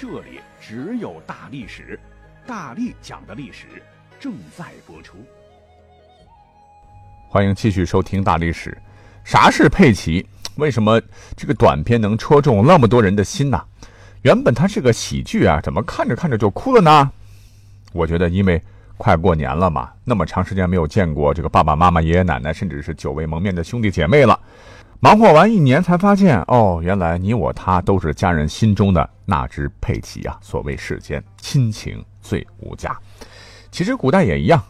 这里只有大历史，大力讲的历史正在播出。欢迎继续收听大历史。啥是佩奇？为什么这个短片能戳中那么多人的心呢？原本它是个喜剧啊，怎么看着看着就哭了呢？我觉得，因为快过年了嘛，那么长时间没有见过这个爸爸妈妈、爷爷奶奶，甚至是久未蒙面的兄弟姐妹了。忙活完一年，才发现哦，原来你我他都是家人心中的那只佩奇啊！所谓世间亲情最无价，其实古代也一样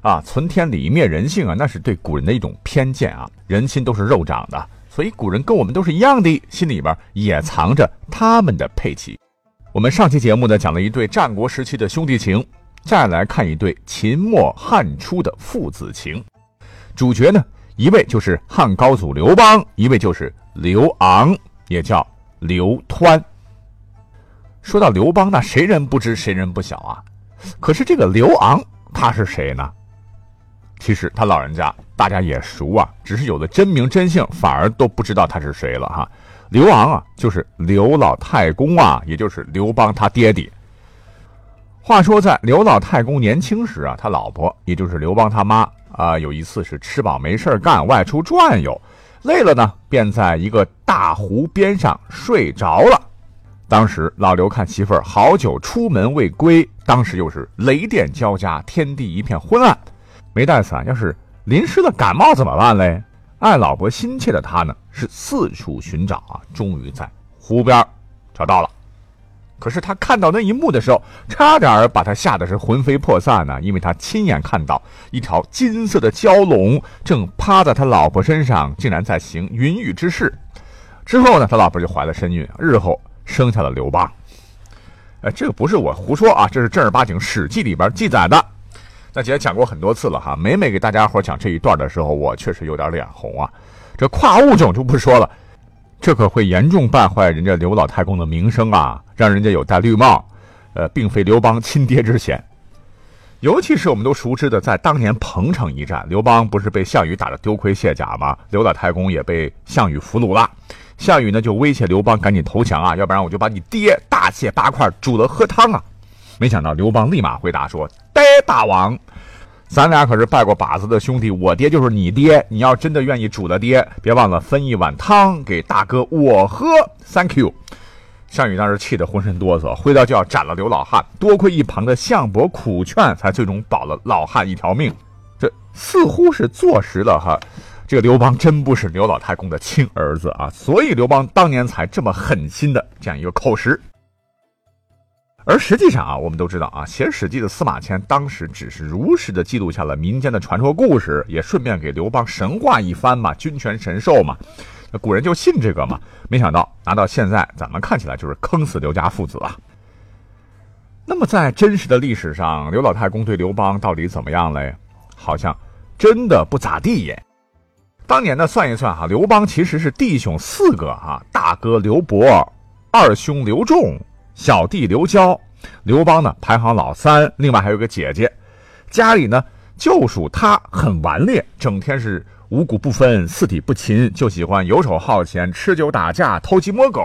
啊。存天理，灭人性啊，那是对古人的一种偏见啊。人心都是肉长的，所以古人跟我们都是一样的，心里边也藏着他们的佩奇。我们上期节目呢，讲了一对战国时期的兄弟情，再来看一对秦末汉初的父子情，主角呢？一位就是汉高祖刘邦，一位就是刘昂，也叫刘湍。说到刘邦，那谁人不知谁人不晓啊？可是这个刘昂他是谁呢？其实他老人家大家也熟啊，只是有了真名真姓，反而都不知道他是谁了哈。刘昂啊，就是刘老太公啊，也就是刘邦他爹爹。话说在刘老太公年轻时啊，他老婆也就是刘邦他妈。啊，有一次是吃饱没事干，外出转悠，累了呢，便在一个大湖边上睡着了。当时老刘看媳妇儿好久出门未归，当时又是雷电交加，天地一片昏暗，没带伞，要是淋湿了感冒怎么办嘞？爱老婆心切的他呢，是四处寻找啊，终于在湖边找到了。可是他看到那一幕的时候，差点把他吓得是魂飞魄散呢，因为他亲眼看到一条金色的蛟龙正趴在他老婆身上，竟然在行云雨之事。之后呢，他老婆就怀了身孕，日后生下了刘邦。哎，这个不是我胡说啊，这是正儿八经《史记》里边记载的。那姐讲过很多次了哈，每每给大家伙讲这一段的时候，我确实有点脸红啊。这跨物种就不说了。这可会严重败坏人家刘老太公的名声啊，让人家有戴绿帽，呃，并非刘邦亲爹之嫌。尤其是我们都熟知的，在当年彭城一战，刘邦不是被项羽打得丢盔卸甲吗？刘老太公也被项羽俘虏了，项羽呢就威胁刘邦赶紧投降啊，要不然我就把你爹大卸八块煮了喝汤啊。没想到刘邦立马回答说：“呆大王。”咱俩可是拜过把子的兄弟，我爹就是你爹。你要真的愿意煮了爹，别忘了分一碗汤给大哥我喝。Thank you。项羽当时气得浑身哆嗦，挥刀就要斩了刘老汉。多亏一旁的项伯苦劝，才最终保了老汉一条命。这似乎是坐实了哈，这个刘邦真不是刘老太公的亲儿子啊，所以刘邦当年才这么狠心的这样一个口实。而实际上啊，我们都知道啊，写《史记》的司马迁当时只是如实的记录下了民间的传说故事，也顺便给刘邦神话一番嘛，君权神授嘛，古人就信这个嘛。没想到拿到现在，咱们看起来就是坑死刘家父子啊。那么在真实的历史上，刘老太公对刘邦到底怎么样嘞？好像真的不咋地耶。当年呢，算一算哈，刘邦其实是弟兄四个哈，大哥刘伯，二兄刘仲。小弟刘交，刘邦呢排行老三，另外还有个姐姐，家里呢就属他很顽劣，整天是五谷不分，四体不勤，就喜欢游手好闲，吃酒打架，偷鸡摸狗，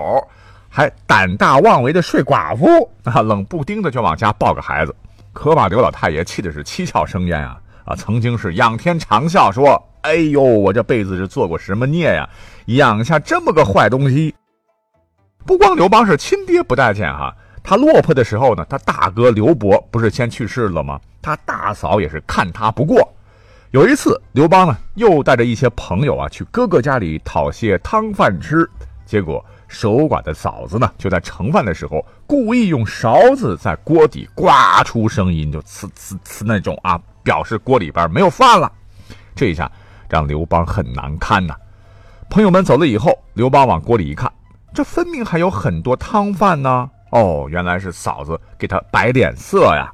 还胆大妄为的睡寡妇 啊，冷不丁的就往家抱个孩子，可把刘老太爷气的是七窍生烟啊啊！曾经是仰天长啸说：“哎呦，我这辈子是做过什么孽呀，养下这么个坏东西。”不光刘邦是亲爹不待见哈，他落魄的时候呢，他大哥刘伯不是先去世了吗？他大嫂也是看他不过。有一次，刘邦呢又带着一些朋友啊去哥哥家里讨些汤饭吃，结果守寡的嫂子呢就在盛饭的时候故意用勺子在锅底刮出声音，就呲呲呲那种啊，表示锅里边没有饭了。这一下让刘邦很难堪呐。朋友们走了以后，刘邦往锅里一看。这分明还有很多汤饭呢，哦，原来是嫂子给他摆脸色呀。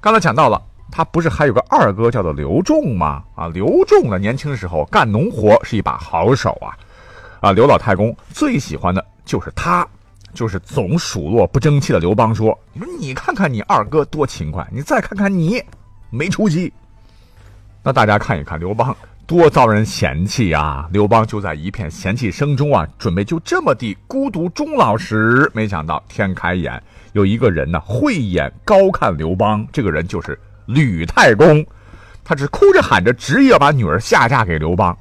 刚才讲到了，他不是还有个二哥叫做刘仲吗？啊，刘仲呢，年轻时候干农活是一把好手啊。啊，刘老太公最喜欢的就是他，就是总数落不争气的刘邦说：“你说你看看你二哥多勤快，你再看看你，没出息。”那大家看一看刘邦多遭人嫌弃啊！刘邦就在一片嫌弃声中啊，准备就这么地孤独终老时，没想到天开眼，有一个人呢慧眼高看刘邦，这个人就是吕太公，他只哭着喊着执意要把女儿下嫁给刘邦。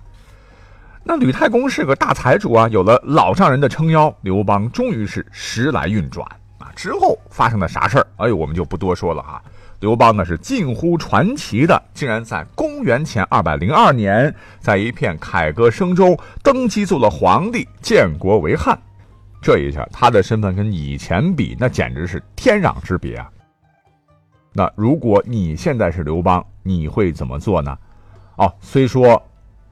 那吕太公是个大财主啊，有了老丈人的撑腰，刘邦终于是时来运转啊。之后发生了啥事儿？哎呦，我们就不多说了哈。刘邦呢是近乎传奇的，竟然在公元前二百零二年，在一片凯歌声中登基做了皇帝，建国为汉。这一下他的身份跟以前比，那简直是天壤之别啊。那如果你现在是刘邦，你会怎么做呢？哦，虽说。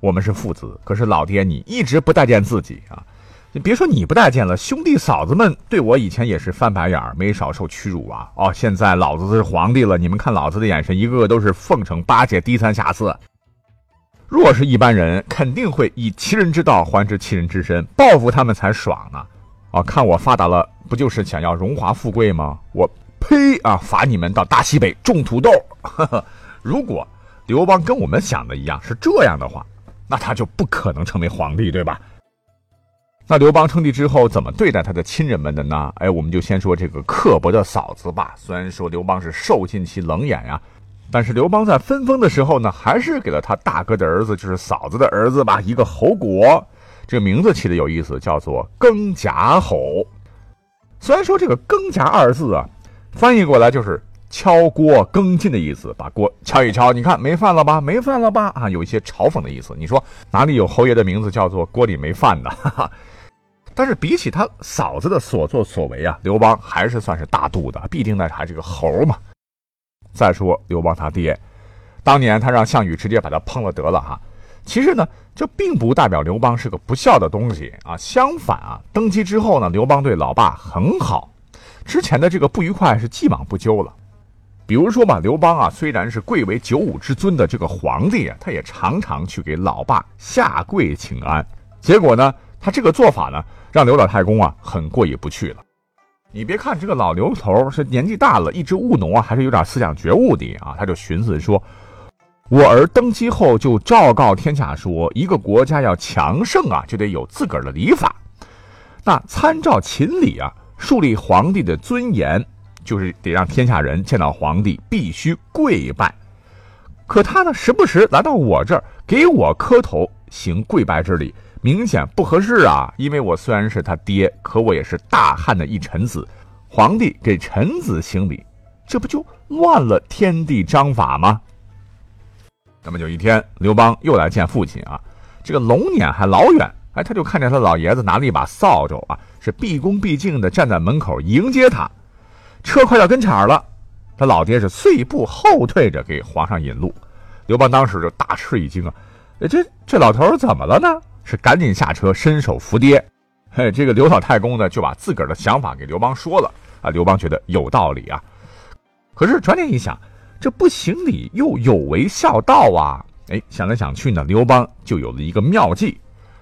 我们是父子，可是老爹你一直不待见自己啊！你别说你不待见了，兄弟嫂子们对我以前也是翻白眼儿，没少受屈辱啊！哦，现在老子是皇帝了，你们看老子的眼神，一个个都是奉承巴结、低三下四。若是一般人，肯定会以其人之道还治其人之身，报复他们才爽呢！啊，看我发达了，不就是想要荣华富贵吗？我呸啊！罚你们到大西北种土豆。如果刘邦跟我们想的一样是这样的话，那他就不可能成为皇帝，对吧？那刘邦称帝之后怎么对待他的亲人们的呢？哎，我们就先说这个刻薄的嫂子吧。虽然说刘邦是受尽其冷眼呀，但是刘邦在分封的时候呢，还是给了他大哥的儿子，就是嫂子的儿子吧，一个侯国。这个名字起的有意思，叫做更甲侯。虽然说这个“更甲”二字啊，翻译过来就是。敲锅更进的意思，把锅敲一敲，你看没饭了吧？没饭了吧？啊，有一些嘲讽的意思。你说哪里有侯爷的名字叫做锅里没饭的？哈哈。但是比起他嫂子的所作所为啊，刘邦还是算是大度的，毕竟那还是个猴嘛。再说刘邦他爹，当年他让项羽直接把他烹了得了哈。其实呢，这并不代表刘邦是个不孝的东西啊。相反啊，登基之后呢，刘邦对老爸很好，之前的这个不愉快是既往不咎了。比如说吧，刘邦啊，虽然是贵为九五之尊的这个皇帝啊，他也常常去给老爸下跪请安。结果呢，他这个做法呢，让刘老太公啊很过意不去了。你别看这个老刘头是年纪大了，一直务农啊，还是有点思想觉悟的啊。他就寻思说，我儿登基后就昭告天下说，一个国家要强盛啊，就得有自个儿的礼法。那参照秦礼啊，树立皇帝的尊严。就是得让天下人见到皇帝必须跪拜，可他呢，时不时来到我这儿给我磕头行跪拜之礼，明显不合适啊！因为我虽然是他爹，可我也是大汉的一臣子，皇帝给臣子行礼，这不就乱了天地章法吗？那么有一天，刘邦又来见父亲啊，这个龙辇还老远，哎，他就看见他老爷子拿了一把扫帚啊，是毕恭毕敬的站在门口迎接他。车快到跟前了，他老爹是碎步后退着给皇上引路。刘邦当时就大吃一惊啊！这这老头怎么了呢？是赶紧下车伸手扶爹。嘿，这个刘老太公呢就把自个儿的想法给刘邦说了啊。刘邦觉得有道理啊，可是转念一想，这不行礼又有违孝道啊！哎，想来想去呢，刘邦就有了一个妙计。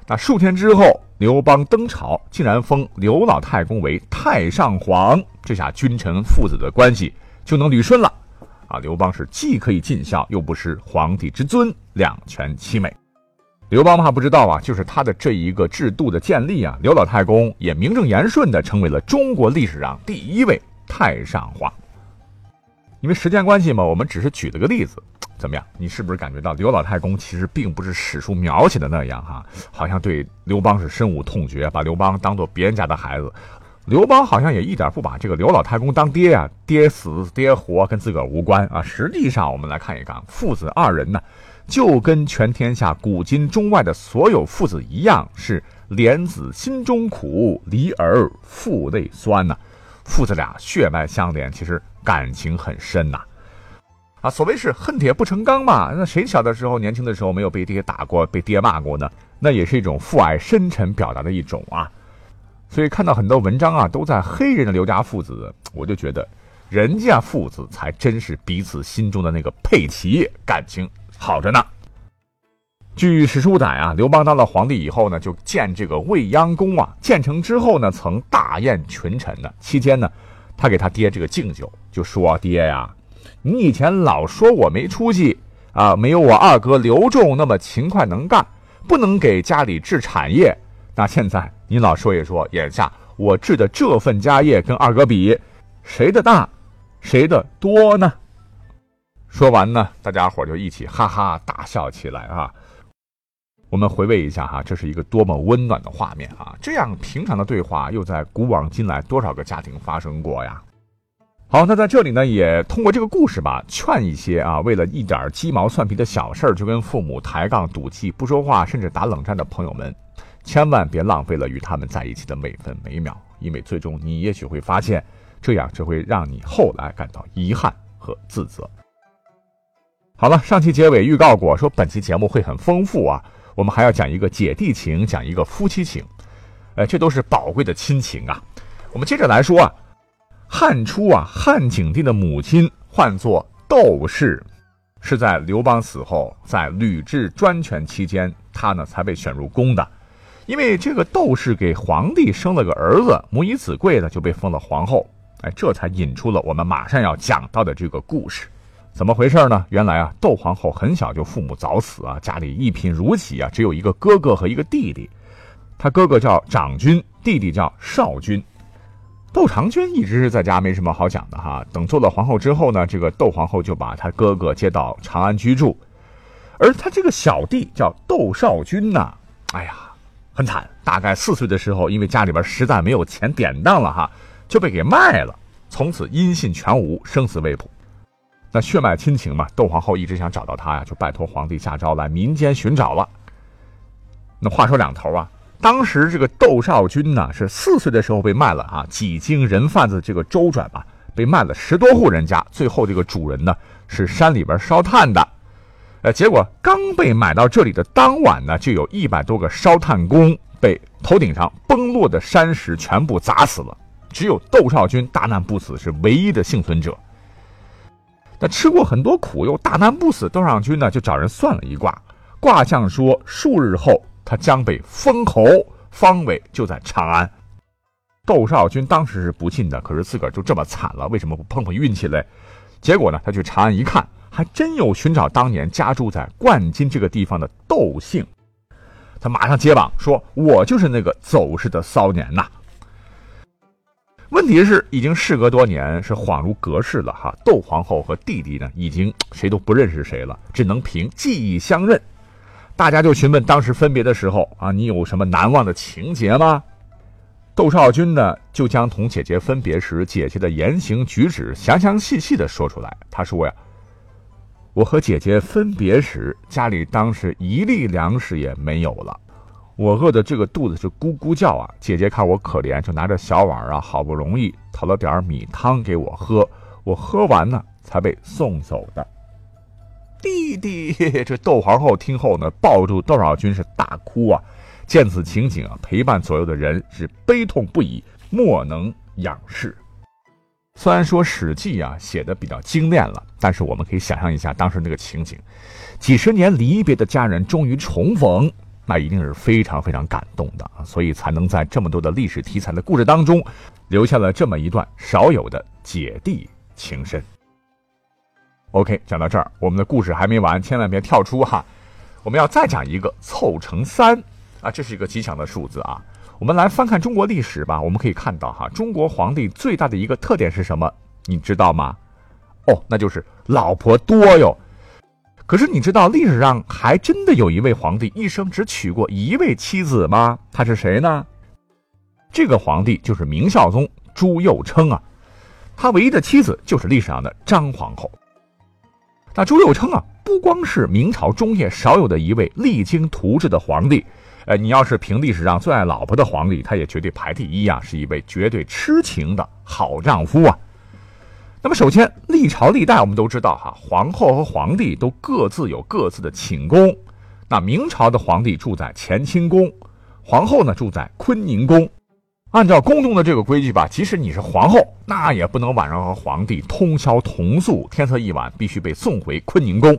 那数天之后。刘邦登朝，竟然封刘老太公为太上皇，这下君臣父子的关系就能捋顺了。啊，刘邦是既可以尽孝，又不失皇帝之尊，两全其美。刘邦怕不知道啊，就是他的这一个制度的建立啊，刘老太公也名正言顺的成为了中国历史上第一位太上皇。因为时间关系嘛，我们只是举了个例子。怎么样？你是不是感觉到刘老太公其实并不是史书描写的那样哈？好像对刘邦是深恶痛绝，把刘邦当做别人家的孩子。刘邦好像也一点不把这个刘老太公当爹啊，爹死爹活跟自个儿无关啊。实际上，我们来看一看，父子二人呢，就跟全天下古今中外的所有父子一样，是怜子心中苦，离儿腹内酸呐。父子俩血脉相连，其实感情很深呐。啊所谓是恨铁不成钢嘛。那谁小的时候、年轻的时候没有被爹打过、被爹骂过呢？那也是一种父爱深沉表达的一种啊。所以看到很多文章啊都在黑人的刘家父子，我就觉得人家父子才真是彼此心中的那个佩奇，感情好着呢。据史书载啊，刘邦当了皇帝以后呢，就建这个未央宫啊。建成之后呢，曾大宴群臣呢。期间呢，他给他爹这个敬酒，就说：“爹呀，你以前老说我没出息啊，没有我二哥刘仲那么勤快能干，不能给家里置产业。那现在你老说一说，眼下我置的这份家业跟二哥比，谁的大，谁的多呢？”说完呢，大家伙就一起哈哈大笑起来啊。我们回味一下哈，这是一个多么温暖的画面啊！这样平常的对话，又在古往今来多少个家庭发生过呀？好，那在这里呢，也通过这个故事吧，劝一些啊，为了一点鸡毛蒜皮的小事儿就跟父母抬杠、赌气、不说话，甚至打冷战的朋友们，千万别浪费了与他们在一起的每分每秒，因为最终你也许会发现，这样只会让你后来感到遗憾和自责。好了，上期结尾预告过，说本期节目会很丰富啊。我们还要讲一个姐弟情，讲一个夫妻情，呃，这都是宝贵的亲情啊。我们接着来说啊，汉初啊，汉景帝的母亲唤作窦氏，是在刘邦死后，在吕雉专权期间，她呢才被选入宫的。因为这个窦氏给皇帝生了个儿子，母以子贵呢，就被封了皇后。哎，这才引出了我们马上要讲到的这个故事。怎么回事呢？原来啊，窦皇后很小就父母早死啊，家里一贫如洗啊，只有一个哥哥和一个弟弟。他哥哥叫长君，弟弟叫少君。窦长君一直是在家没什么好讲的哈。等做了皇后之后呢，这个窦皇后就把他哥哥接到长安居住，而他这个小弟叫窦少君呢，哎呀，很惨。大概四岁的时候，因为家里边实在没有钱典当了哈，就被给卖了，从此音信全无，生死未卜。那血脉亲情嘛，窦皇后一直想找到他呀，就拜托皇帝下诏来民间寻找了。那话说两头啊，当时这个窦少君呢是四岁的时候被卖了啊，几经人贩子这个周转吧，被卖了十多户人家，最后这个主人呢是山里边烧炭的，呃，结果刚被买到这里的当晚呢，就有一百多个烧炭工被头顶上崩落的山石全部砸死了，只有窦少君大难不死，是唯一的幸存者。那吃过很多苦又大难不死，窦少君呢就找人算了一卦，卦象说数日后他将被封侯，方位就在长安。窦少君当时是不信的，可是自个儿就这么惨了，为什么不碰碰运气嘞？结果呢，他去长安一看，还真有寻找当年家住在冠军这个地方的窦姓，他马上接榜说：“我就是那个走失的骚年呐。”问题是，已经事隔多年，是恍如隔世了哈。窦皇后和弟弟呢，已经谁都不认识谁了，只能凭记忆相认。大家就询问当时分别的时候啊，你有什么难忘的情节吗？窦少君呢，就将同姐姐分别时姐姐的言行举止详详细细的说出来。他说呀，我和姐姐分别时，家里当时一粒粮食也没有了。我饿的这个肚子是咕咕叫啊！姐姐看我可怜，就拿着小碗啊，好不容易讨了点米汤给我喝。我喝完呢，才被送走的。弟弟，这窦皇后听后呢，抱住窦少君是大哭啊！见此情景啊，陪伴左右的人是悲痛不已，莫能仰视。虽然说《史记》啊写的比较精炼了，但是我们可以想象一下当时那个情景：几十年离别的家人终于重逢。那一定是非常非常感动的啊所以才能在这么多的历史题材的故事当中，留下了这么一段少有的姐弟情深。OK，讲到这儿，我们的故事还没完，千万别跳出哈，我们要再讲一个凑成三啊，这是一个吉祥的数字啊。我们来翻看中国历史吧，我们可以看到哈，中国皇帝最大的一个特点是什么？你知道吗？哦，那就是老婆多哟。可是你知道历史上还真的有一位皇帝一生只娶过一位妻子吗？他是谁呢？这个皇帝就是明孝宗朱佑樘啊，他唯一的妻子就是历史上的张皇后。那朱佑樘啊，不光是明朝中叶少有的一位励精图治的皇帝，呃，你要是评历史上最爱老婆的皇帝，他也绝对排第一啊，是一位绝对痴情的好丈夫啊。那么，首先，历朝历代我们都知道，哈，皇后和皇帝都各自有各自的寝宫。那明朝的皇帝住在乾清宫，皇后呢住在坤宁宫。按照宫中的这个规矩吧，即使你是皇后，那也不能晚上和皇帝通宵同宿，天色一晚必须被送回坤宁宫。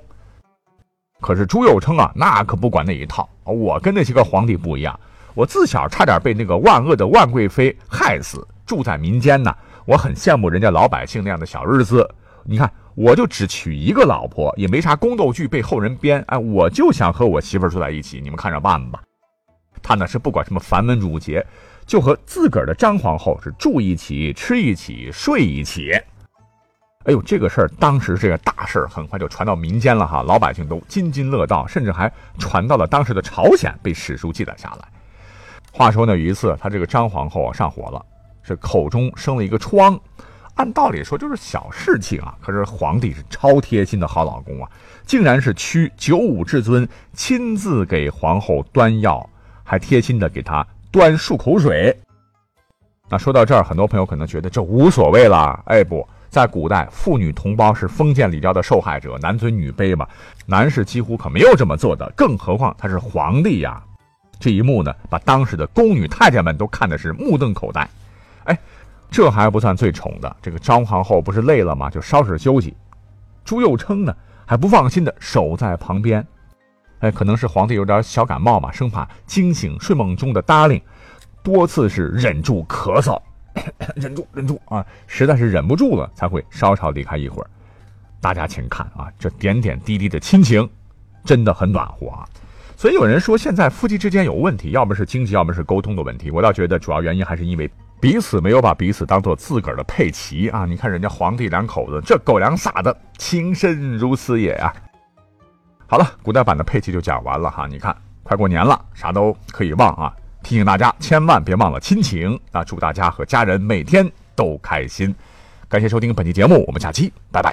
可是朱佑称啊，那可不管那一套。我跟那些个皇帝不一样，我自小差点被那个万恶的万贵妃害死，住在民间呢。我很羡慕人家老百姓那样的小日子。你看，我就只娶一个老婆，也没啥宫斗剧被后人编。哎，我就想和我媳妇住在一起，你们看着办吧。他呢是不管什么繁文缛节。就和自个儿的张皇后是住一起、吃一起、睡一起。哎呦，这个事儿当时这个大事儿很快就传到民间了哈，老百姓都津津乐道，甚至还传到了当时的朝鲜，被史书记载下来。话说呢，有一次他这个张皇后啊上火了，是口中生了一个疮，按道理说就是小事情啊，可是皇帝是超贴心的好老公啊，竟然是屈九五至尊亲自给皇后端药，还贴心的给她。端漱口水。那说到这儿，很多朋友可能觉得这无所谓了。哎，不在古代，妇女同胞是封建礼教的受害者，男尊女卑嘛，男士几乎可没有这么做的。更何况他是皇帝呀！这一幕呢，把当时的宫女太监们都看的是目瞪口呆。哎，这还不算最宠的，这个张皇后不是累了吗？就稍事休息。朱佑称呢，还不放心的守在旁边。哎，可能是皇帝有点小感冒嘛，生怕惊醒睡梦中的达令多次是忍住咳嗽，忍住忍住啊，实在是忍不住了，才会稍稍离开一会儿。大家请看啊，这点点滴滴的亲情，真的很暖和啊。所以有人说现在夫妻之间有问题，要么是经济，要么是沟通的问题。我倒觉得主要原因还是因为彼此没有把彼此当做自个儿的佩奇啊。你看人家皇帝两口子，这狗粮撒的情深如此也啊。好了，古代版的佩奇就讲完了哈。你看，快过年了，啥都可以忘啊。提醒大家，千万别忘了亲情。啊祝大家和家人每天都开心。感谢收听本期节目，我们下期拜拜。